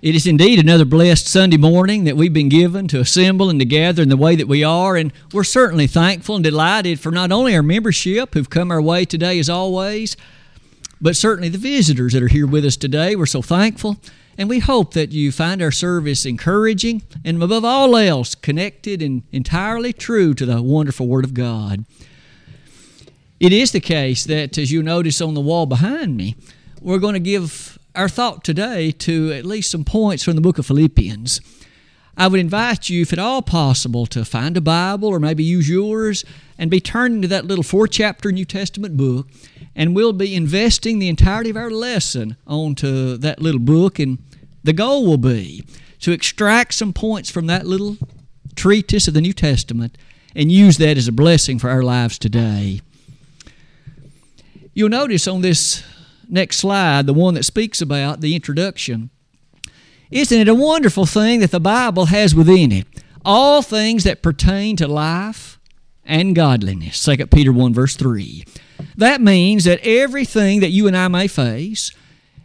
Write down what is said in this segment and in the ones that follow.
It is indeed another blessed Sunday morning that we've been given to assemble and to gather in the way that we are, and we're certainly thankful and delighted for not only our membership who've come our way today as always, but certainly the visitors that are here with us today. We're so thankful, and we hope that you find our service encouraging and above all else connected and entirely true to the wonderful Word of God. It is the case that, as you notice on the wall behind me, we're going to give our thought today to at least some points from the book of Philippians. I would invite you, if at all possible, to find a Bible or maybe use yours and be turning to that little four chapter New Testament book. And we'll be investing the entirety of our lesson onto that little book. And the goal will be to extract some points from that little treatise of the New Testament and use that as a blessing for our lives today. You'll notice on this next slide, the one that speaks about the introduction. Isn't it a wonderful thing that the Bible has within it all things that pertain to life and godliness? 2 Peter 1, verse 3. That means that everything that you and I may face,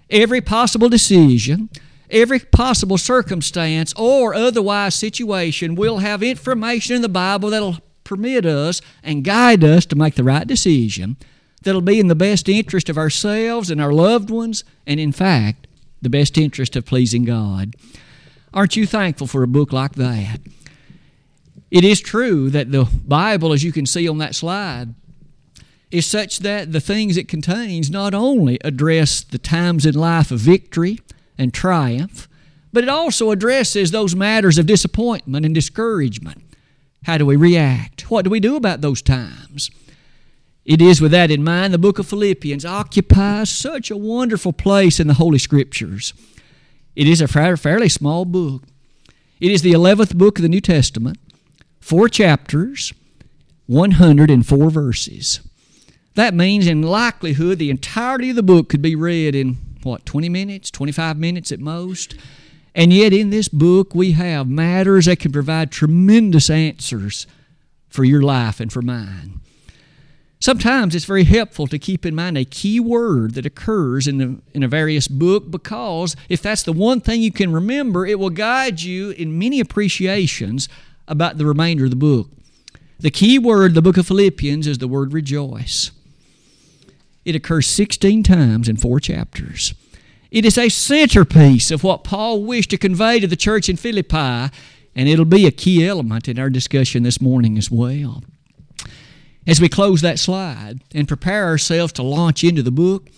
every possible decision, every possible circumstance or otherwise situation will have information in the Bible that'll permit us and guide us to make the right decision that'll be in the best interest of ourselves and our loved ones, and in fact, the best interest of pleasing God. Aren't you thankful for a book like that? It is true that the Bible, as you can see on that slide, is such that the things it contains not only address the times in life of victory and triumph, but it also addresses those matters of disappointment and discouragement. How do we react? What do we do about those times? It is with that in mind the book of Philippians occupies such a wonderful place in the Holy Scriptures. It is a fairly small book. It is the 11th book of the New Testament, four chapters, 104 verses. That means, in likelihood, the entirety of the book could be read in, what, 20 minutes, 25 minutes at most? And yet, in this book, we have matters that can provide tremendous answers for your life and for mine. Sometimes it's very helpful to keep in mind a key word that occurs in, the, in a various book because if that's the one thing you can remember, it will guide you in many appreciations about the remainder of the book. The key word the book of Philippians is the word rejoice. It occurs 16 times in four chapters. It is a centerpiece of what Paul wished to convey to the church in Philippi, and it'll be a key element in our discussion this morning as well. As we close that slide and prepare ourselves to launch into the book,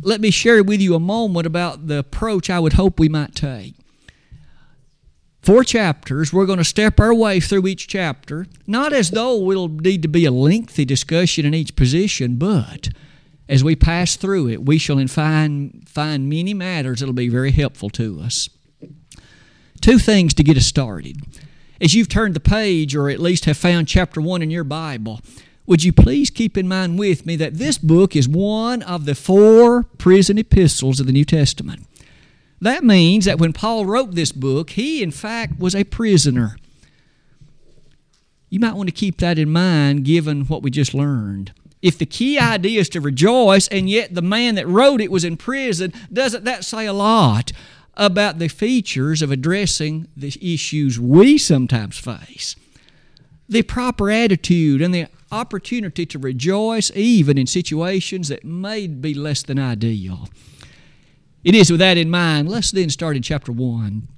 let me share with you a moment about the approach I would hope we might take. Four chapters, we're going to step our way through each chapter, not as though it'll need to be a lengthy discussion in each position, but as we pass through it, we shall find, find many matters that'll be very helpful to us. Two things to get us started. As you've turned the page, or at least have found chapter 1 in your Bible, would you please keep in mind with me that this book is one of the four prison epistles of the New Testament? That means that when Paul wrote this book, he in fact was a prisoner. You might want to keep that in mind given what we just learned. If the key idea is to rejoice, and yet the man that wrote it was in prison, doesn't that say a lot about the features of addressing the issues we sometimes face? The proper attitude and the opportunity to rejoice even in situations that may be less than ideal. It is with that in mind. Let's then start in chapter 1.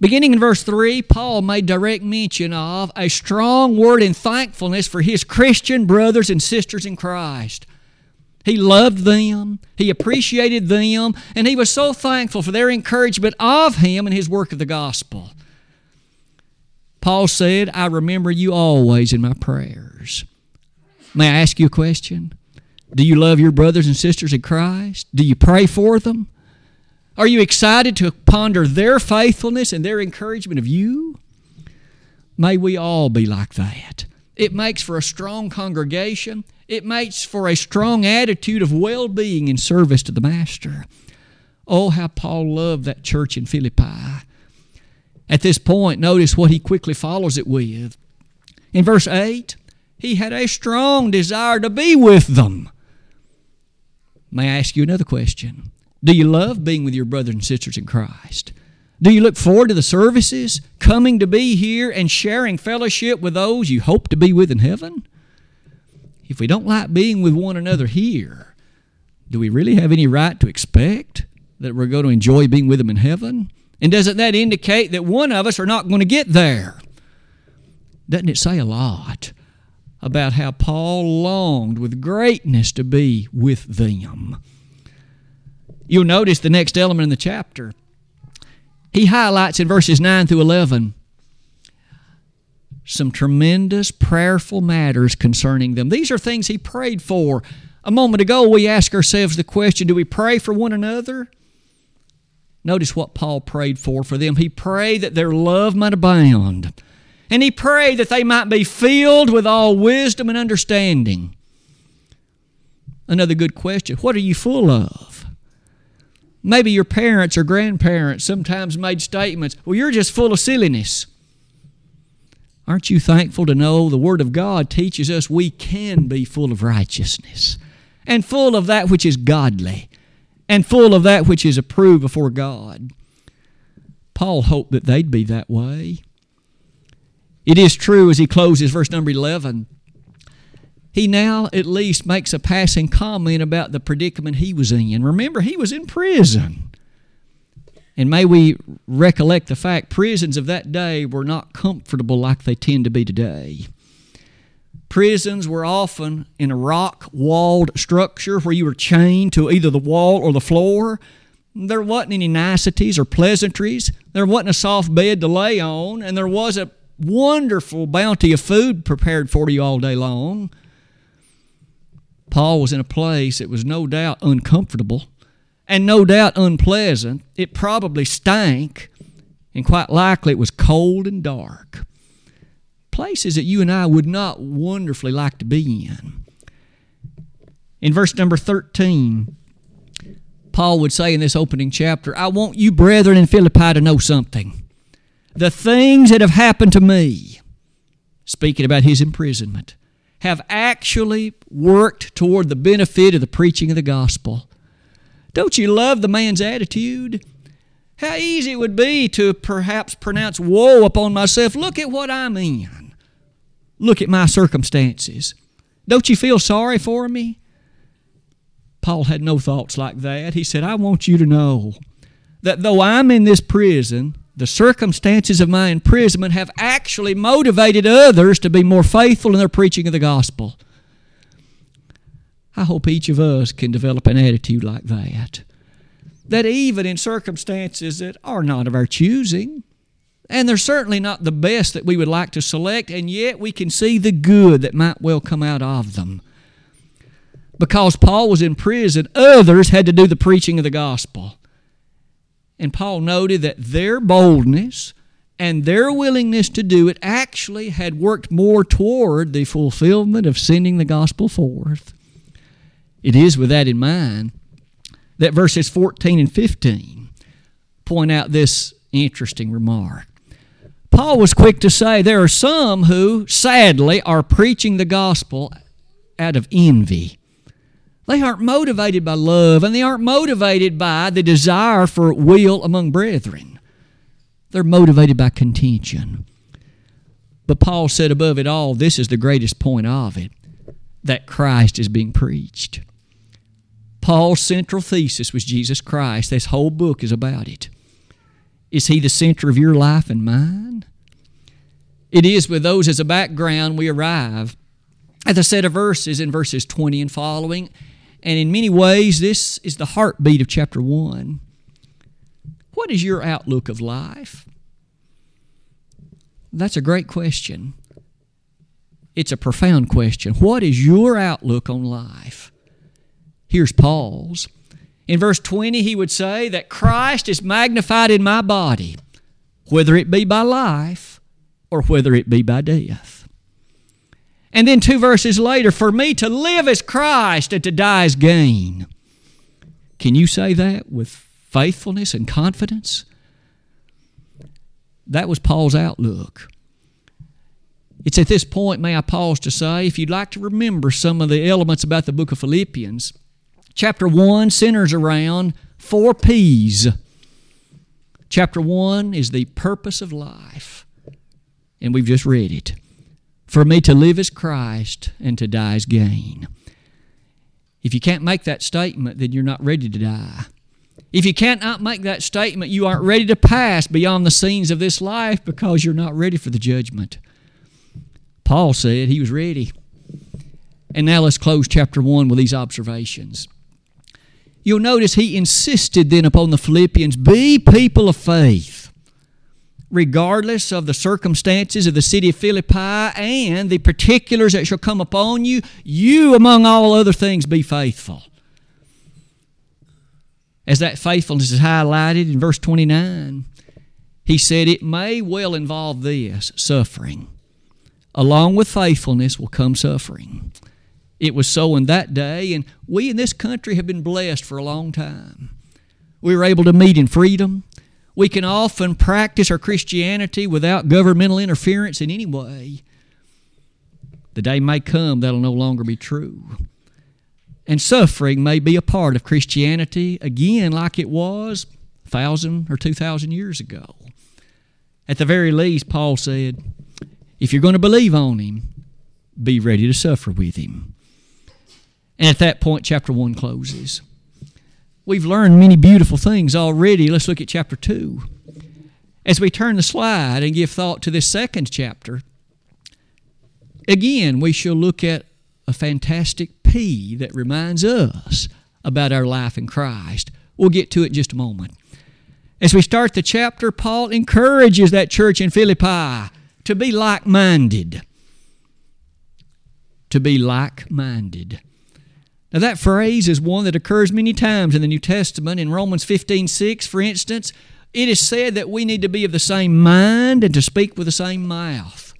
Beginning in verse 3, Paul made direct mention of a strong word in thankfulness for his Christian brothers and sisters in Christ. He loved them, he appreciated them, and he was so thankful for their encouragement of him and his work of the gospel. Paul said, I remember you always in my prayers. May I ask you a question? Do you love your brothers and sisters in Christ? Do you pray for them? Are you excited to ponder their faithfulness and their encouragement of you? May we all be like that. It makes for a strong congregation. It makes for a strong attitude of well being in service to the Master. Oh, how Paul loved that church in Philippi. At this point, notice what he quickly follows it with. In verse 8, he had a strong desire to be with them. May I ask you another question? Do you love being with your brothers and sisters in Christ? Do you look forward to the services, coming to be here and sharing fellowship with those you hope to be with in heaven? If we don't like being with one another here, do we really have any right to expect that we're going to enjoy being with them in heaven? And doesn't that indicate that one of us are not going to get there? Doesn't it say a lot about how Paul longed with greatness to be with them? You'll notice the next element in the chapter. He highlights in verses 9 through 11 some tremendous prayerful matters concerning them. These are things he prayed for. A moment ago, we asked ourselves the question do we pray for one another? Notice what Paul prayed for for them. He prayed that their love might abound. And he prayed that they might be filled with all wisdom and understanding. Another good question What are you full of? Maybe your parents or grandparents sometimes made statements, Well, you're just full of silliness. Aren't you thankful to know the Word of God teaches us we can be full of righteousness and full of that which is godly and full of that which is approved before God? Paul hoped that they'd be that way. It is true as he closes verse number 11. He now at least makes a passing comment about the predicament he was in. Remember, he was in prison. And may we recollect the fact prisons of that day were not comfortable like they tend to be today. Prisons were often in a rock walled structure where you were chained to either the wall or the floor. There wasn't any niceties or pleasantries. There wasn't a soft bed to lay on, and there was a wonderful bounty of food prepared for you all day long. Paul was in a place that was no doubt uncomfortable and no doubt unpleasant. It probably stank, and quite likely it was cold and dark. Places that you and I would not wonderfully like to be in. In verse number 13, Paul would say in this opening chapter, I want you, brethren in Philippi, to know something. The things that have happened to me, speaking about his imprisonment, have actually worked toward the benefit of the preaching of the gospel. Don't you love the man's attitude? How easy it would be to perhaps pronounce woe upon myself. Look at what I'm in. Look at my circumstances. Don't you feel sorry for me? Paul had no thoughts like that. He said, I want you to know that though I'm in this prison, the circumstances of my imprisonment have actually motivated others to be more faithful in their preaching of the gospel. I hope each of us can develop an attitude like that. That even in circumstances that are not of our choosing, and they're certainly not the best that we would like to select, and yet we can see the good that might well come out of them. Because Paul was in prison, others had to do the preaching of the gospel. And Paul noted that their boldness and their willingness to do it actually had worked more toward the fulfillment of sending the gospel forth. It is with that in mind that verses 14 and 15 point out this interesting remark. Paul was quick to say there are some who, sadly, are preaching the gospel out of envy. They aren't motivated by love and they aren't motivated by the desire for will among brethren. They're motivated by contention. But Paul said above it all, this is the greatest point of it that Christ is being preached. Paul's central thesis was Jesus Christ. This whole book is about it. Is he the center of your life and mine? It is with those as a background we arrive at the set of verses in verses 20 and following. And in many ways, this is the heartbeat of chapter 1. What is your outlook of life? That's a great question. It's a profound question. What is your outlook on life? Here's Paul's. In verse 20, he would say that Christ is magnified in my body, whether it be by life or whether it be by death. And then two verses later, for me to live as Christ and to die as gain. Can you say that with faithfulness and confidence? That was Paul's outlook. It's at this point, may I pause to say, if you'd like to remember some of the elements about the book of Philippians, Chapter 1 centers around four P's. Chapter 1 is the purpose of life, and we've just read it. For me to live as Christ and to die as gain. If you can't make that statement, then you're not ready to die. If you cannot make that statement, you aren't ready to pass beyond the scenes of this life because you're not ready for the judgment. Paul said he was ready. And now let's close chapter 1 with these observations. You'll notice he insisted then upon the Philippians be people of faith, regardless of the circumstances of the city of Philippi and the particulars that shall come upon you. You, among all other things, be faithful as that faithfulness is highlighted in verse 29, he said, It may well involve this suffering. Along with faithfulness will come suffering. It was so in that day, and we in this country have been blessed for a long time. We were able to meet in freedom. We can often practice our Christianity without governmental interference in any way. The day may come that'll no longer be true. And suffering may be a part of Christianity again, like it was a thousand or two thousand years ago. At the very least, Paul said, if you're going to believe on him, be ready to suffer with him. And at that point, chapter 1 closes. We've learned many beautiful things already. Let's look at chapter 2. As we turn the slide and give thought to this second chapter, again, we shall look at a fantastic P that reminds us about our life in Christ. We'll get to it in just a moment. As we start the chapter, Paul encourages that church in Philippi to be like minded. To be like minded. Now, that phrase is one that occurs many times in the New Testament. In Romans 15 6, for instance, it is said that we need to be of the same mind and to speak with the same mouth.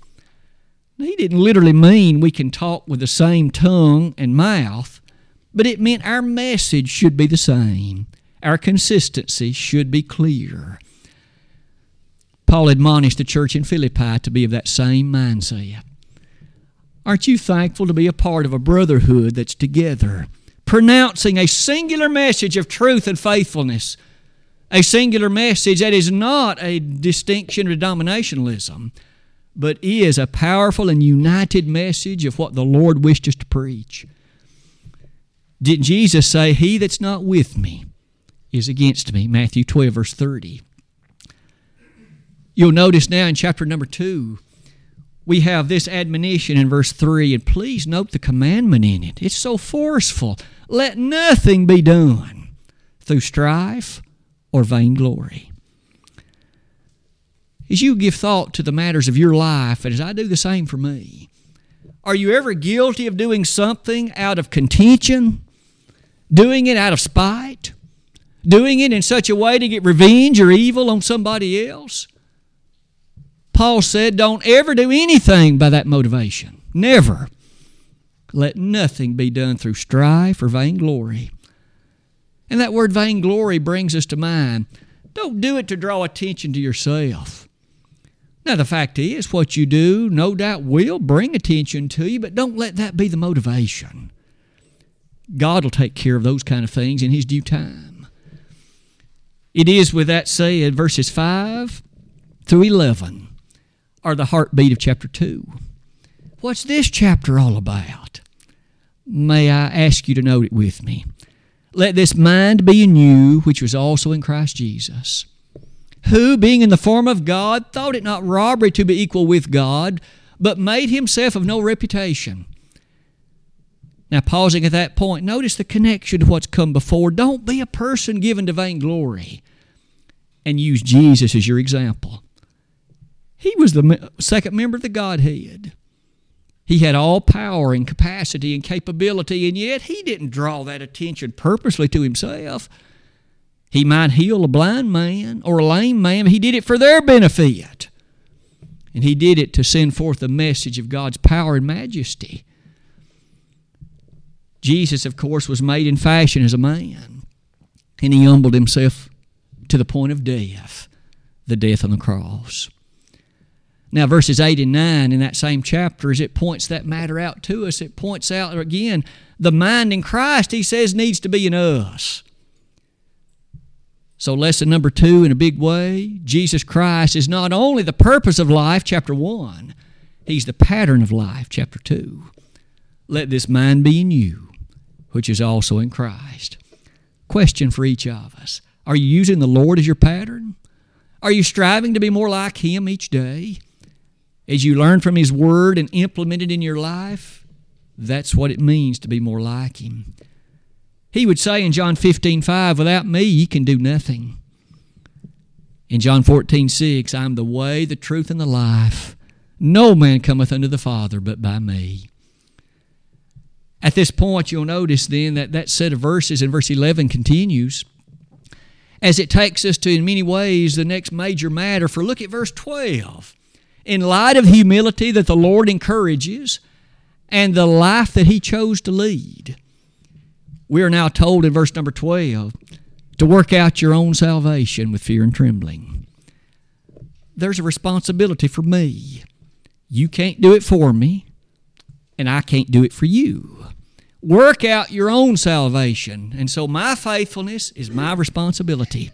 He didn't literally mean we can talk with the same tongue and mouth, but it meant our message should be the same. Our consistency should be clear. Paul admonished the church in Philippi to be of that same mindset. Aren't you thankful to be a part of a brotherhood that's together, pronouncing a singular message of truth and faithfulness? A singular message that is not a distinction of denominationalism, but is a powerful and united message of what the Lord wished us to preach. Didn't Jesus say, He that's not with me is against me? Matthew 12, verse 30. You'll notice now in chapter number 2, we have this admonition in verse 3, and please note the commandment in it. It's so forceful. Let nothing be done through strife or vainglory as you give thought to the matters of your life, and as I do the same for me, are you ever guilty of doing something out of contention? Doing it out of spite? Doing it in such a way to get revenge or evil on somebody else? Paul said, Don't ever do anything by that motivation. Never. Let nothing be done through strife or vainglory. And that word vainglory brings us to mind. Don't do it to draw attention to yourself. Now, the fact is, what you do no doubt will bring attention to you, but don't let that be the motivation. God will take care of those kind of things in His due time. It is with that said, verses 5 through 11 are the heartbeat of chapter 2. What's this chapter all about? May I ask you to note it with me? Let this mind be in you, which was also in Christ Jesus who, being in the form of God, thought it not robbery to be equal with God, but made himself of no reputation. Now, pausing at that point, notice the connection to what's come before. Don't be a person given to vainglory and use Jesus as your example. He was the second member of the Godhead. He had all power and capacity and capability, and yet he didn't draw that attention purposely to himself. He might heal a blind man or a lame man. He did it for their benefit. And he did it to send forth the message of God's power and majesty. Jesus, of course, was made in fashion as a man. And he humbled himself to the point of death, the death on the cross. Now, verses 8 and 9 in that same chapter, as it points that matter out to us, it points out again the mind in Christ, he says, needs to be in us. So, lesson number two, in a big way, Jesus Christ is not only the purpose of life, chapter one, He's the pattern of life, chapter two. Let this mind be in you, which is also in Christ. Question for each of us Are you using the Lord as your pattern? Are you striving to be more like Him each day? As you learn from His Word and implement it in your life, that's what it means to be more like Him. He would say in John 15, 5, Without me, ye can do nothing. In John 14, 6, I am the way, the truth, and the life. No man cometh unto the Father but by me. At this point, you'll notice then that that set of verses in verse 11 continues as it takes us to, in many ways, the next major matter. For look at verse 12. In light of humility that the Lord encourages and the life that He chose to lead, we are now told in verse number 12 to work out your own salvation with fear and trembling. There's a responsibility for me. You can't do it for me, and I can't do it for you. Work out your own salvation. And so my faithfulness is my responsibility.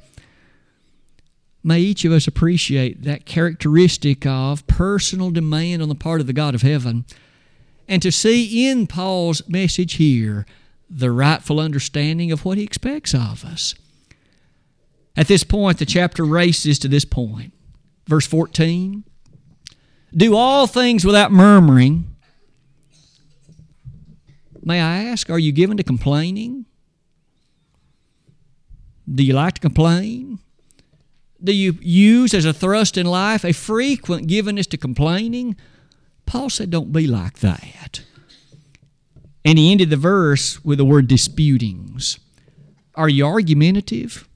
May each of us appreciate that characteristic of personal demand on the part of the God of heaven and to see in Paul's message here the rightful understanding of what he expects of us. At this point, the chapter races to this point. Verse 14 Do all things without murmuring. May I ask, are you given to complaining? Do you like to complain? Do you use as a thrust in life a frequent givenness to complaining? Paul said, Don't be like that. And he ended the verse with the word disputings. Are you argumentative?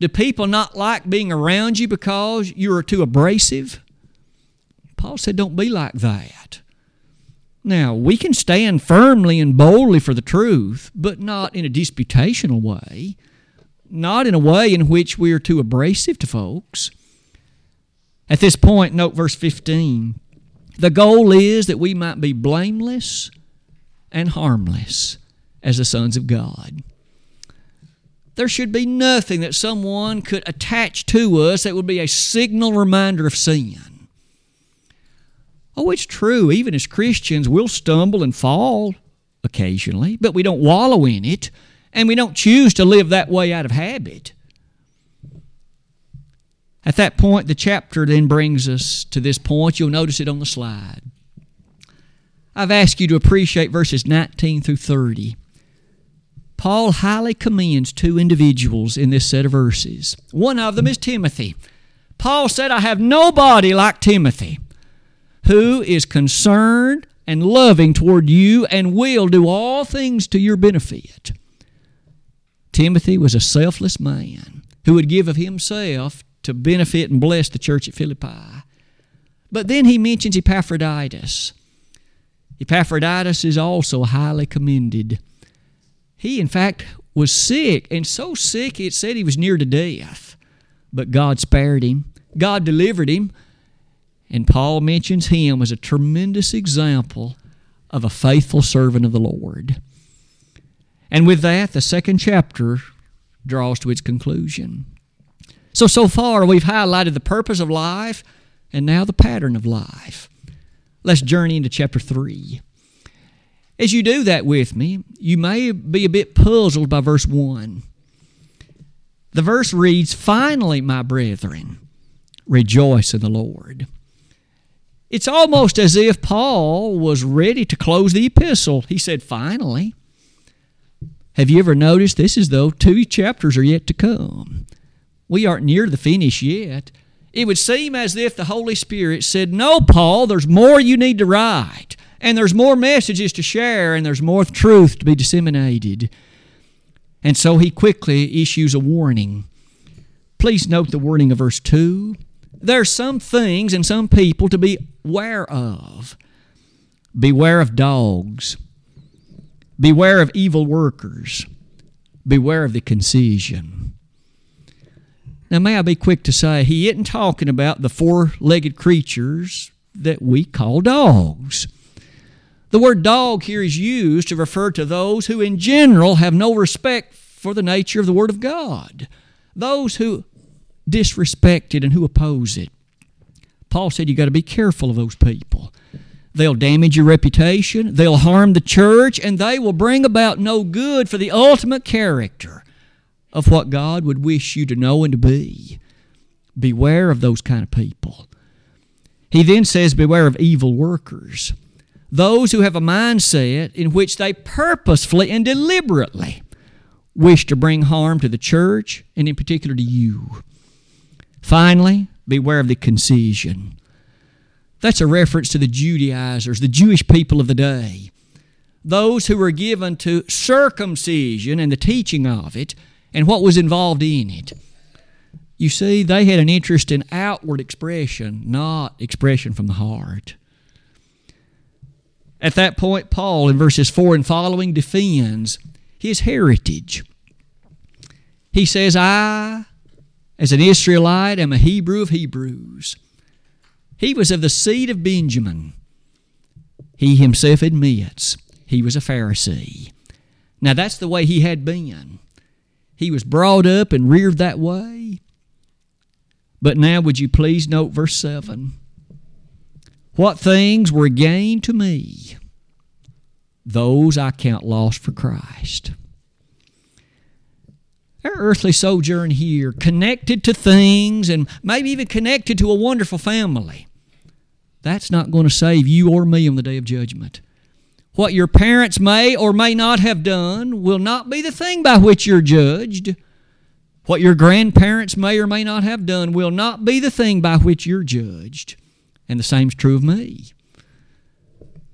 Do people not like being around you because you are too abrasive? Paul said, Don't be like that. Now, we can stand firmly and boldly for the truth, but not in a disputational way, not in a way in which we are too abrasive to folks. At this point, note verse 15. The goal is that we might be blameless and harmless as the sons of God. There should be nothing that someone could attach to us that would be a signal reminder of sin. Oh, it's true, even as Christians, we'll stumble and fall occasionally, but we don't wallow in it, and we don't choose to live that way out of habit. At that point, the chapter then brings us to this point. You'll notice it on the slide. I've asked you to appreciate verses 19 through 30. Paul highly commends two individuals in this set of verses. One of them is Timothy. Paul said, I have nobody like Timothy who is concerned and loving toward you and will do all things to your benefit. Timothy was a selfless man who would give of himself to benefit and bless the church at Philippi. But then he mentions Epaphroditus. Epaphroditus is also highly commended. He, in fact, was sick, and so sick it said he was near to death. But God spared him, God delivered him, and Paul mentions him as a tremendous example of a faithful servant of the Lord. And with that, the second chapter draws to its conclusion. So, so far, we've highlighted the purpose of life and now the pattern of life. Let's journey into chapter 3. As you do that with me, you may be a bit puzzled by verse 1. The verse reads, Finally, my brethren, rejoice in the Lord. It's almost as if Paul was ready to close the epistle. He said, Finally. Have you ever noticed this is though two chapters are yet to come? We aren't near the finish yet. It would seem as if the Holy Spirit said, No, Paul, there's more you need to write, and there's more messages to share, and there's more truth to be disseminated. And so he quickly issues a warning. Please note the warning of verse 2. There's some things and some people to be aware of. Beware of dogs. Beware of evil workers. Beware of the concision. Now, may I be quick to say, he isn't talking about the four legged creatures that we call dogs. The word dog here is used to refer to those who, in general, have no respect for the nature of the Word of God. those who disrespect it and who oppose it. Paul said You've got to be careful of those people. They'll damage your reputation, they'll harm the church, and they will bring about no good for the ultimate character of what God would wish you to know and to be. Beware of those kind of people. He then says, Beware of evil workers. Those who have a mindset in which they purposefully and deliberately wish to bring harm to the church and, in particular, to you. Finally, beware of the concision. That's a reference to the Judaizers, the Jewish people of the day. Those who were given to circumcision and the teaching of it and what was involved in it. You see, they had an interest in outward expression, not expression from the heart. At that point, Paul, in verses 4 and following, defends his heritage. He says, I, as an Israelite, am a Hebrew of Hebrews. He was of the seed of Benjamin. He himself admits he was a Pharisee. Now, that's the way he had been. He was brought up and reared that way. But now, would you please note verse 7? What things were gain to me, those I count lost for Christ. Our earthly sojourn here, connected to things and maybe even connected to a wonderful family, that's not going to save you or me on the day of judgment. What your parents may or may not have done will not be the thing by which you're judged. What your grandparents may or may not have done will not be the thing by which you're judged. And the same's true of me.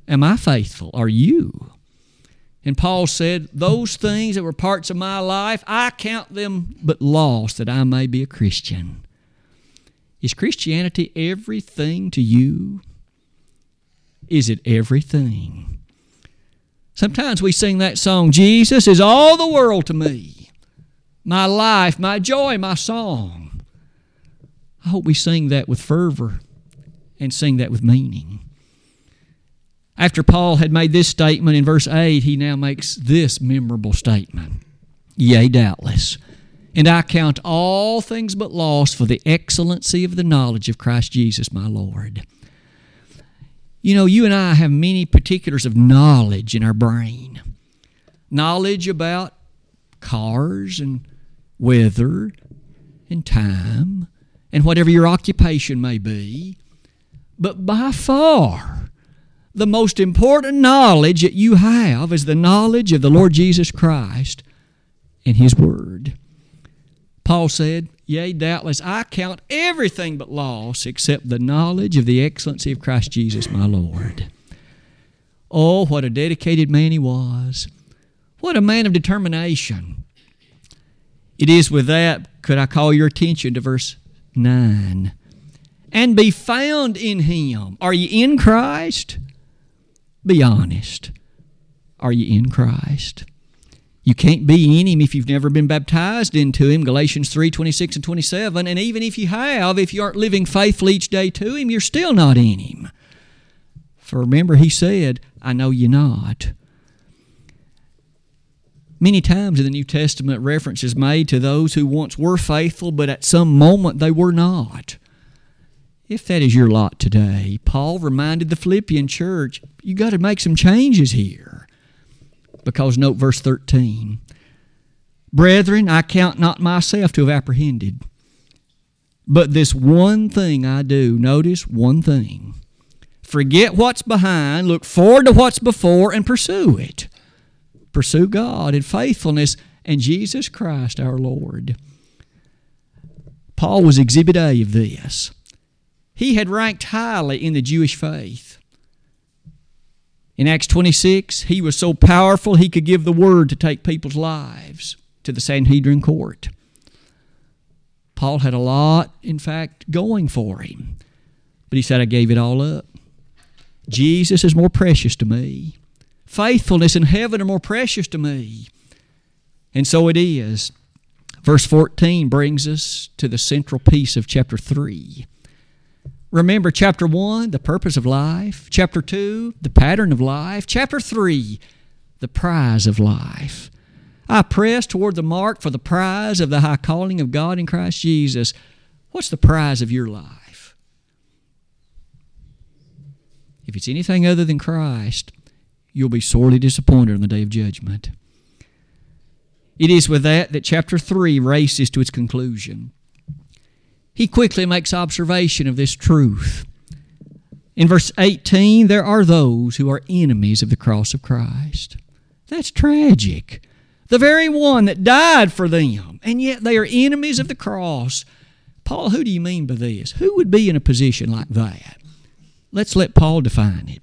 Am I faithful? Are you? And Paul said, Those things that were parts of my life, I count them but lost that I may be a Christian. Is Christianity everything to you? Is it everything? Sometimes we sing that song, Jesus is all the world to me my life, my joy, my song. I hope we sing that with fervor and sing that with meaning. After Paul had made this statement in verse 8, he now makes this memorable statement Yea, doubtless. And I count all things but loss for the excellency of the knowledge of Christ Jesus my Lord. You know, you and I have many particulars of knowledge in our brain knowledge about cars and weather and time and whatever your occupation may be. But by far, the most important knowledge that you have is the knowledge of the Lord Jesus Christ and His Word. Paul said, Yea, doubtless I count everything but loss except the knowledge of the excellency of Christ Jesus my Lord. Oh, what a dedicated man he was. What a man of determination. It is with that, could I call your attention to verse 9? And be found in Him. Are you in Christ? Be honest. Are you in Christ? You can't be in Him if you've never been baptized into Him, Galatians 3 26 and 27. And even if you have, if you aren't living faithfully each day to Him, you're still not in Him. For remember, He said, I know you're not. Many times in the New Testament, reference is made to those who once were faithful, but at some moment they were not. If that is your lot today, Paul reminded the Philippian church, you got to make some changes here. Because note verse 13. Brethren, I count not myself to have apprehended. But this one thing I do, notice one thing. Forget what's behind, look forward to what's before, and pursue it pursue God in faithfulness and Jesus Christ our Lord. Paul was exhibit A of this. He had ranked highly in the Jewish faith. In Acts 26, he was so powerful he could give the word to take people's lives to the Sanhedrin court. Paul had a lot, in fact, going for him. But he said, I gave it all up. Jesus is more precious to me faithfulness in heaven are more precious to me. And so it is. Verse 14 brings us to the central piece of chapter 3. Remember, chapter 1, the purpose of life. Chapter 2, the pattern of life. Chapter 3, the prize of life. I press toward the mark for the prize of the high calling of God in Christ Jesus. What's the prize of your life? If it's anything other than Christ, you'll be sorely disappointed on the day of judgment. It is with that that chapter 3 races to its conclusion. He quickly makes observation of this truth. In verse 18, there are those who are enemies of the cross of Christ. That's tragic. The very one that died for them, and yet they are enemies of the cross. Paul, who do you mean by this? Who would be in a position like that? Let's let Paul define it.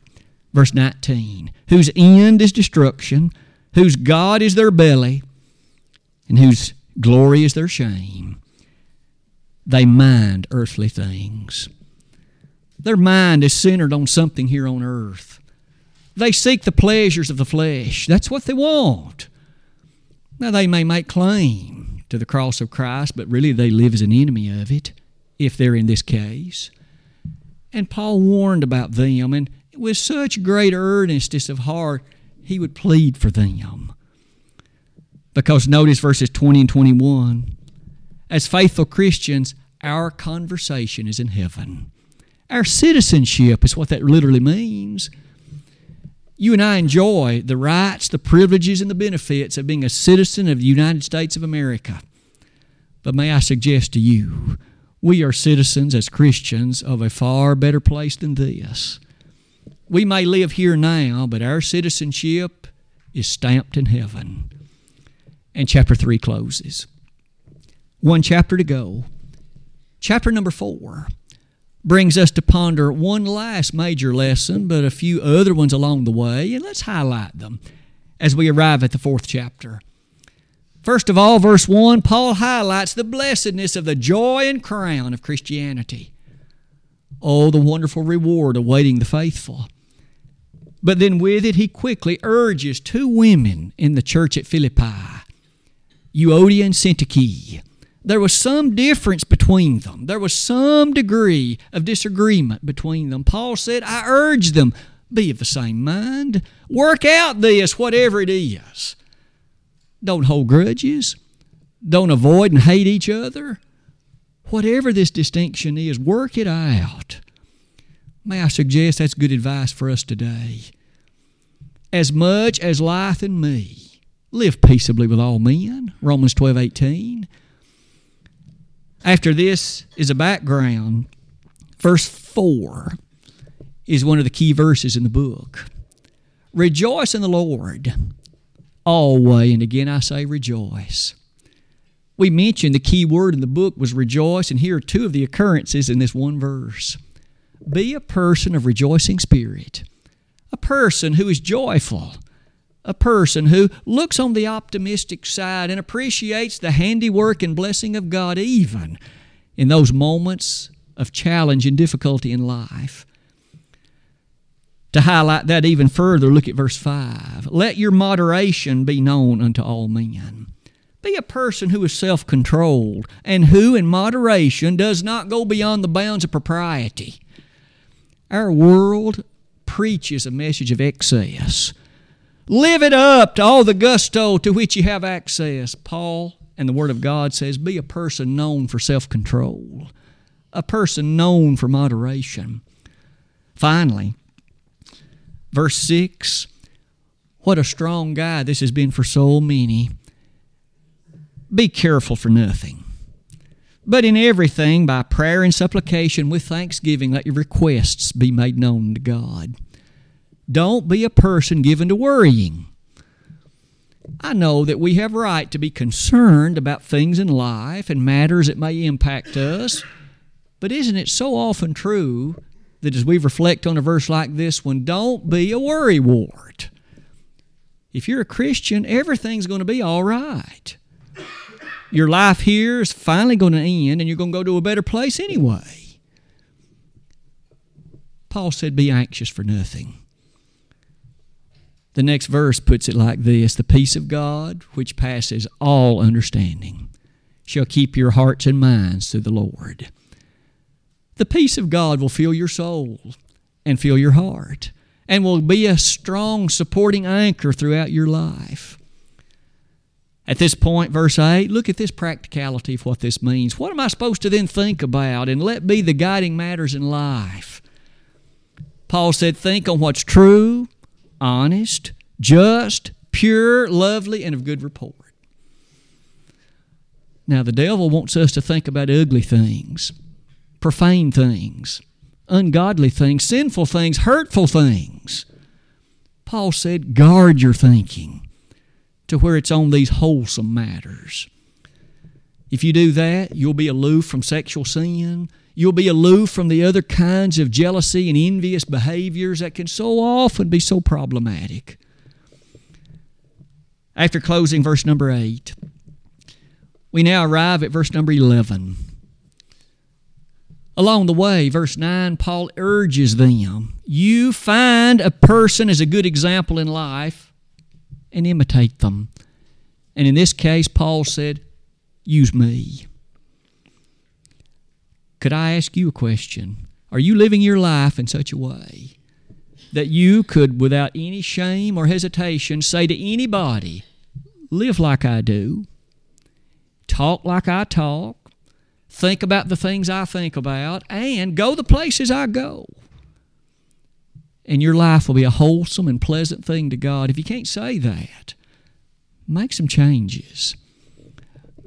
Verse 19 Whose end is destruction, whose God is their belly, and whose glory is their shame. They mind earthly things. Their mind is centered on something here on earth. They seek the pleasures of the flesh. That's what they want. Now, they may make claim to the cross of Christ, but really they live as an enemy of it, if they're in this case. And Paul warned about them, and with such great earnestness of heart, he would plead for them. Because notice verses 20 and 21. As faithful Christians, our conversation is in heaven. Our citizenship is what that literally means. You and I enjoy the rights, the privileges, and the benefits of being a citizen of the United States of America. But may I suggest to you, we are citizens as Christians of a far better place than this. We may live here now, but our citizenship is stamped in heaven. And chapter 3 closes. One chapter to go. Chapter number 4 brings us to ponder one last major lesson, but a few other ones along the way, and let's highlight them as we arrive at the fourth chapter. First of all, verse 1, Paul highlights the blessedness of the joy and crown of Christianity. Oh, the wonderful reward awaiting the faithful. But then with it, he quickly urges two women in the church at Philippi, Euodia and Syntyche, there was some difference between them. There was some degree of disagreement between them. Paul said, I urge them, be of the same mind. Work out this, whatever it is. Don't hold grudges. Don't avoid and hate each other. Whatever this distinction is, work it out. May I suggest that's good advice for us today. As much as life in me, live peaceably with all men. Romans 12 18. After this is a background. Verse 4 is one of the key verses in the book. Rejoice in the Lord always, and again I say rejoice. We mentioned the key word in the book was rejoice, and here are two of the occurrences in this one verse. Be a person of rejoicing spirit, a person who is joyful, a person who looks on the optimistic side and appreciates the handiwork and blessing of God even in those moments of challenge and difficulty in life. To highlight that even further, look at verse 5. Let your moderation be known unto all men. Be a person who is self controlled and who, in moderation, does not go beyond the bounds of propriety. Our world preaches a message of excess Live it up to all the gusto to which you have access. Paul and the Word of God says, Be a person known for self control, a person known for moderation. Finally, verse 6 what a strong guide this has been for so many. Be careful for nothing. But in everything, by prayer and supplication with thanksgiving, let your requests be made known to God. Don't be a person given to worrying. I know that we have right to be concerned about things in life and matters that may impact us, but isn't it so often true that as we reflect on a verse like this one, don't be a worrywart? If you're a Christian, everything's going to be all right. Your life here is finally going to end and you're going to go to a better place anyway. Paul said, Be anxious for nothing. The next verse puts it like this The peace of God, which passes all understanding, shall keep your hearts and minds through the Lord. The peace of God will fill your soul and fill your heart and will be a strong supporting anchor throughout your life. At this point, verse 8, look at this practicality of what this means. What am I supposed to then think about and let be the guiding matters in life? Paul said, Think on what's true, honest, just, pure, lovely, and of good report. Now, the devil wants us to think about ugly things, profane things, ungodly things, sinful things, hurtful things. Paul said, Guard your thinking to where it's on these wholesome matters. If you do that, you'll be aloof from sexual sin. You'll be aloof from the other kinds of jealousy and envious behaviors that can so often be so problematic. After closing verse number 8, we now arrive at verse number 11. Along the way, verse 9, Paul urges them you find a person as a good example in life and imitate them. And in this case, Paul said, Use me. Could I ask you a question? Are you living your life in such a way that you could, without any shame or hesitation, say to anybody, Live like I do, talk like I talk, think about the things I think about, and go the places I go? and your life will be a wholesome and pleasant thing to God. If you can't say that, make some changes.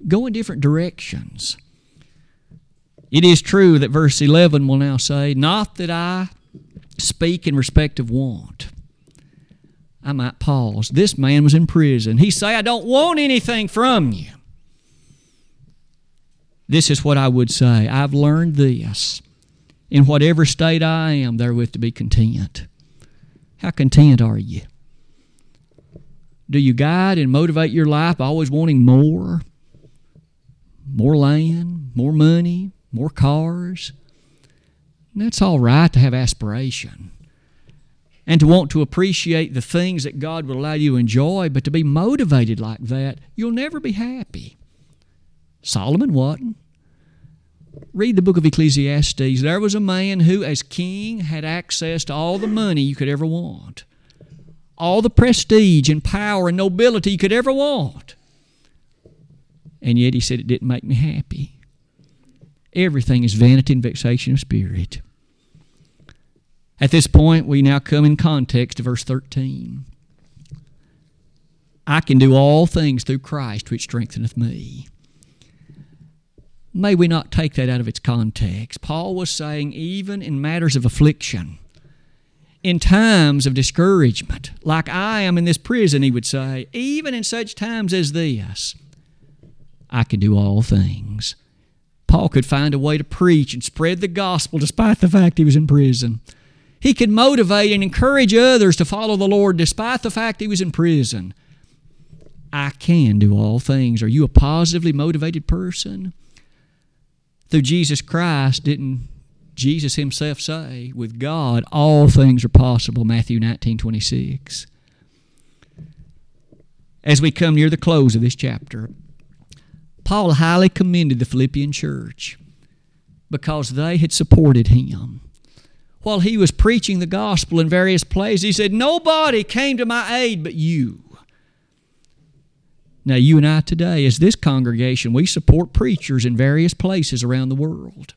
Go in different directions. It is true that verse 11 will now say, Not that I speak in respect of want. I might pause. This man was in prison. He say, I don't want anything from you. This is what I would say. I've learned this. In whatever state I am, therewith to be content. How content are you? Do you guide and motivate your life always wanting more? More land, more money, more cars? And that's all right to have aspiration and to want to appreciate the things that God will allow you to enjoy, but to be motivated like that, you'll never be happy. Solomon wasn't. Read the book of Ecclesiastes. There was a man who, as king, had access to all the money you could ever want, all the prestige and power and nobility you could ever want. And yet he said, It didn't make me happy. Everything is vanity and vexation of spirit. At this point, we now come in context to verse 13. I can do all things through Christ which strengtheneth me. May we not take that out of its context. Paul was saying, even in matters of affliction, in times of discouragement, like I am in this prison, he would say, even in such times as this, I can do all things. Paul could find a way to preach and spread the gospel despite the fact he was in prison. He could motivate and encourage others to follow the Lord despite the fact he was in prison. I can do all things. Are you a positively motivated person? through Jesus Christ, didn't Jesus himself say, with God all things are possible, Matthew 19 26. As we come near the close of this chapter, Paul highly commended the Philippian church because they had supported him. While he was preaching the gospel in various places, he said, Nobody came to my aid but you. Now, you and I today, as this congregation, we support preachers in various places around the world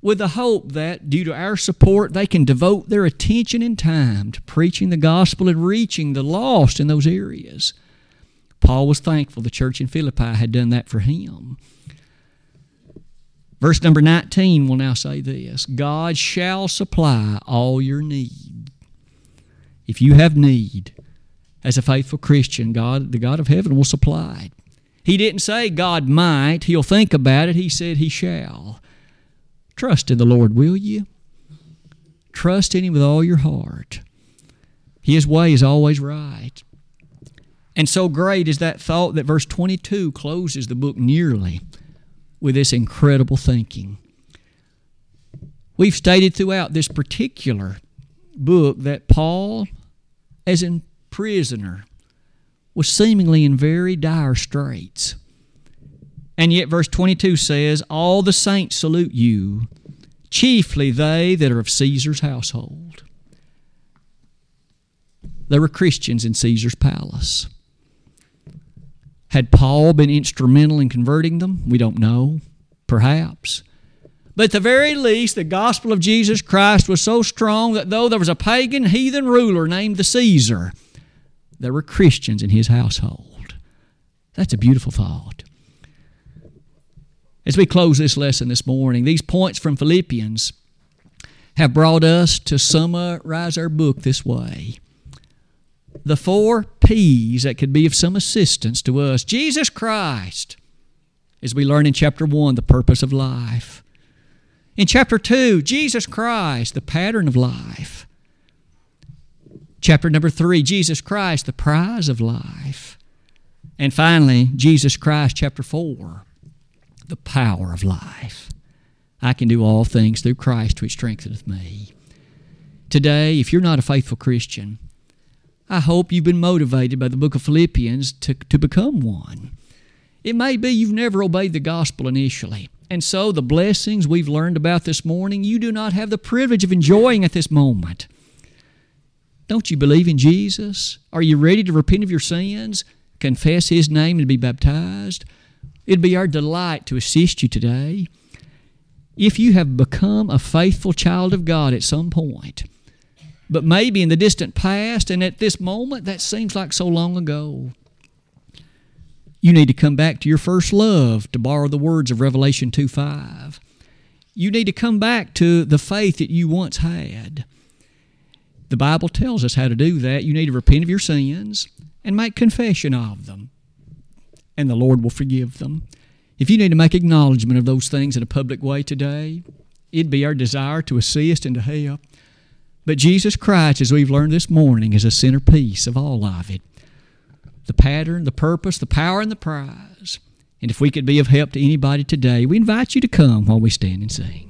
with the hope that, due to our support, they can devote their attention and time to preaching the gospel and reaching the lost in those areas. Paul was thankful the church in Philippi had done that for him. Verse number 19 will now say this God shall supply all your need. If you have need, as a faithful Christian, God, the God of heaven, will supply it. He didn't say God might, He'll think about it. He said He shall. Trust in the Lord, will you? Trust in Him with all your heart. His way is always right. And so great is that thought that verse 22 closes the book nearly with this incredible thinking. We've stated throughout this particular book that Paul, as in prisoner was seemingly in very dire straits. And yet, verse 22 says, All the saints salute you, chiefly they that are of Caesar's household. There were Christians in Caesar's palace. Had Paul been instrumental in converting them? We don't know. Perhaps. But at the very least, the gospel of Jesus Christ was so strong that though there was a pagan heathen ruler named the Caesar, there were Christians in his household. That's a beautiful thought. As we close this lesson this morning, these points from Philippians have brought us to summarize our book this way. The four P's that could be of some assistance to us Jesus Christ, as we learn in chapter 1, the purpose of life. In chapter 2, Jesus Christ, the pattern of life. Chapter number 3, Jesus Christ, the prize of life. And finally, Jesus Christ, chapter 4, the power of life. I can do all things through Christ which strengtheneth me. Today, if you're not a faithful Christian, I hope you've been motivated by the book of Philippians to, to become one. It may be you've never obeyed the gospel initially, and so the blessings we've learned about this morning, you do not have the privilege of enjoying at this moment. Don't you believe in Jesus? Are you ready to repent of your sins, confess His name, and be baptized? It'd be our delight to assist you today. If you have become a faithful child of God at some point, but maybe in the distant past, and at this moment, that seems like so long ago. You need to come back to your first love, to borrow the words of Revelation 2 5. You need to come back to the faith that you once had. The Bible tells us how to do that. You need to repent of your sins and make confession of them, and the Lord will forgive them. If you need to make acknowledgement of those things in a public way today, it'd be our desire to assist and to help. But Jesus Christ, as we've learned this morning, is a centerpiece of all of it the pattern, the purpose, the power, and the prize. And if we could be of help to anybody today, we invite you to come while we stand and sing.